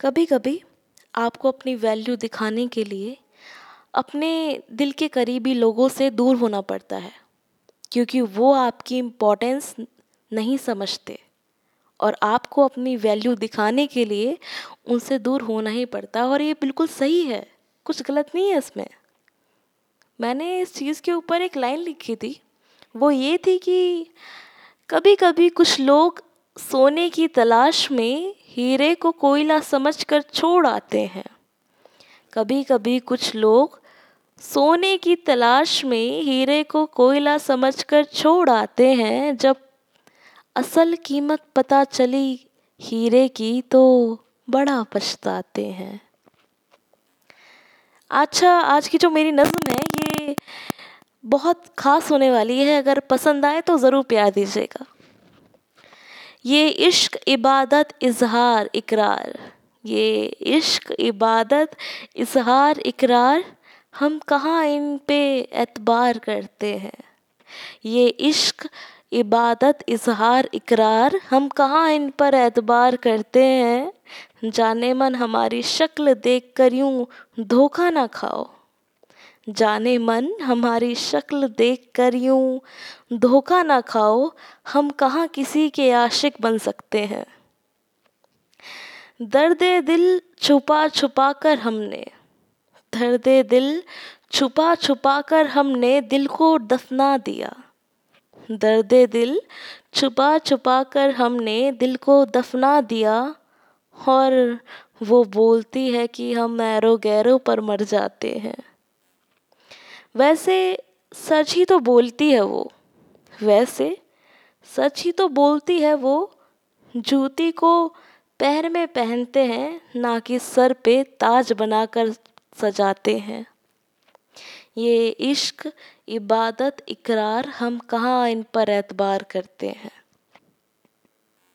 कभी कभी आपको अपनी वैल्यू दिखाने के लिए अपने दिल के करीबी लोगों से दूर होना पड़ता है, क्योंकि वो आपकी इम्पोर्टेंस नहीं समझते और आपको अपनी वैल्यू दिखाने के लिए उनसे दूर होना ही पड़ता है और ये बिल्कुल सही है, कुछ गलत नहीं है इसमें। मैंने इस चीज़ के ऊपर एक लाइन लिखी थी, वो ये थी कि कभी कभी कुछ लोग सोने की तलाश में हीरे को कोयला समझकर छोड़ आते हैं। कभी कभी कुछ लोग सोने की तलाश में हीरे को कोयला समझकर छोड़ आते हैं। जब असल कीमत पता चली हीरे की तो बड़ा पछताते हैं। अच्छा आज की जो मेरी नज़म है, ये बहुत ख़ास होने वाली है। अगर पसंद आए तो ज़रूर प्यार दीजिएगा। ये इश्क, इबादत, इजहार, इकरार। ये इश्क, इबादत, इजहार, इकरार, हम कहाँ इन पे एतबार करते हैं? ये इश्क, इबादत, इजहार, इकरार, हम कहाँ इन पर एतबार करते हैं? जाने मन हमारी शक्ल देख कर यूँ धोखा ना खाओ। जाने मन, हमारी शक्ल देख कर यूँ धोखा ना खाओ, हम कहाँ किसी के आशिक बन सकते हैं। दर्द दिल छुपा छुपा कर हमने, दर्द दिल छुपा छुपा कर हमने दिल को दफना दिया। दर्द दिल छुपा छुपा कर हमने दिल को दफना दिया, और वो बोलती है कि हम ऐरो गैरों पर मर जाते हैं। वैसे सच ही तो बोलती है वो। वैसे सच ही तो बोलती है वो, जूती को पैर में पहनते हैं, ना कि सर पे ताज बनाकर सजाते हैं। ये इश्क, इबादत, इकरार हम कहाँ इन पर एतबार करते हैं?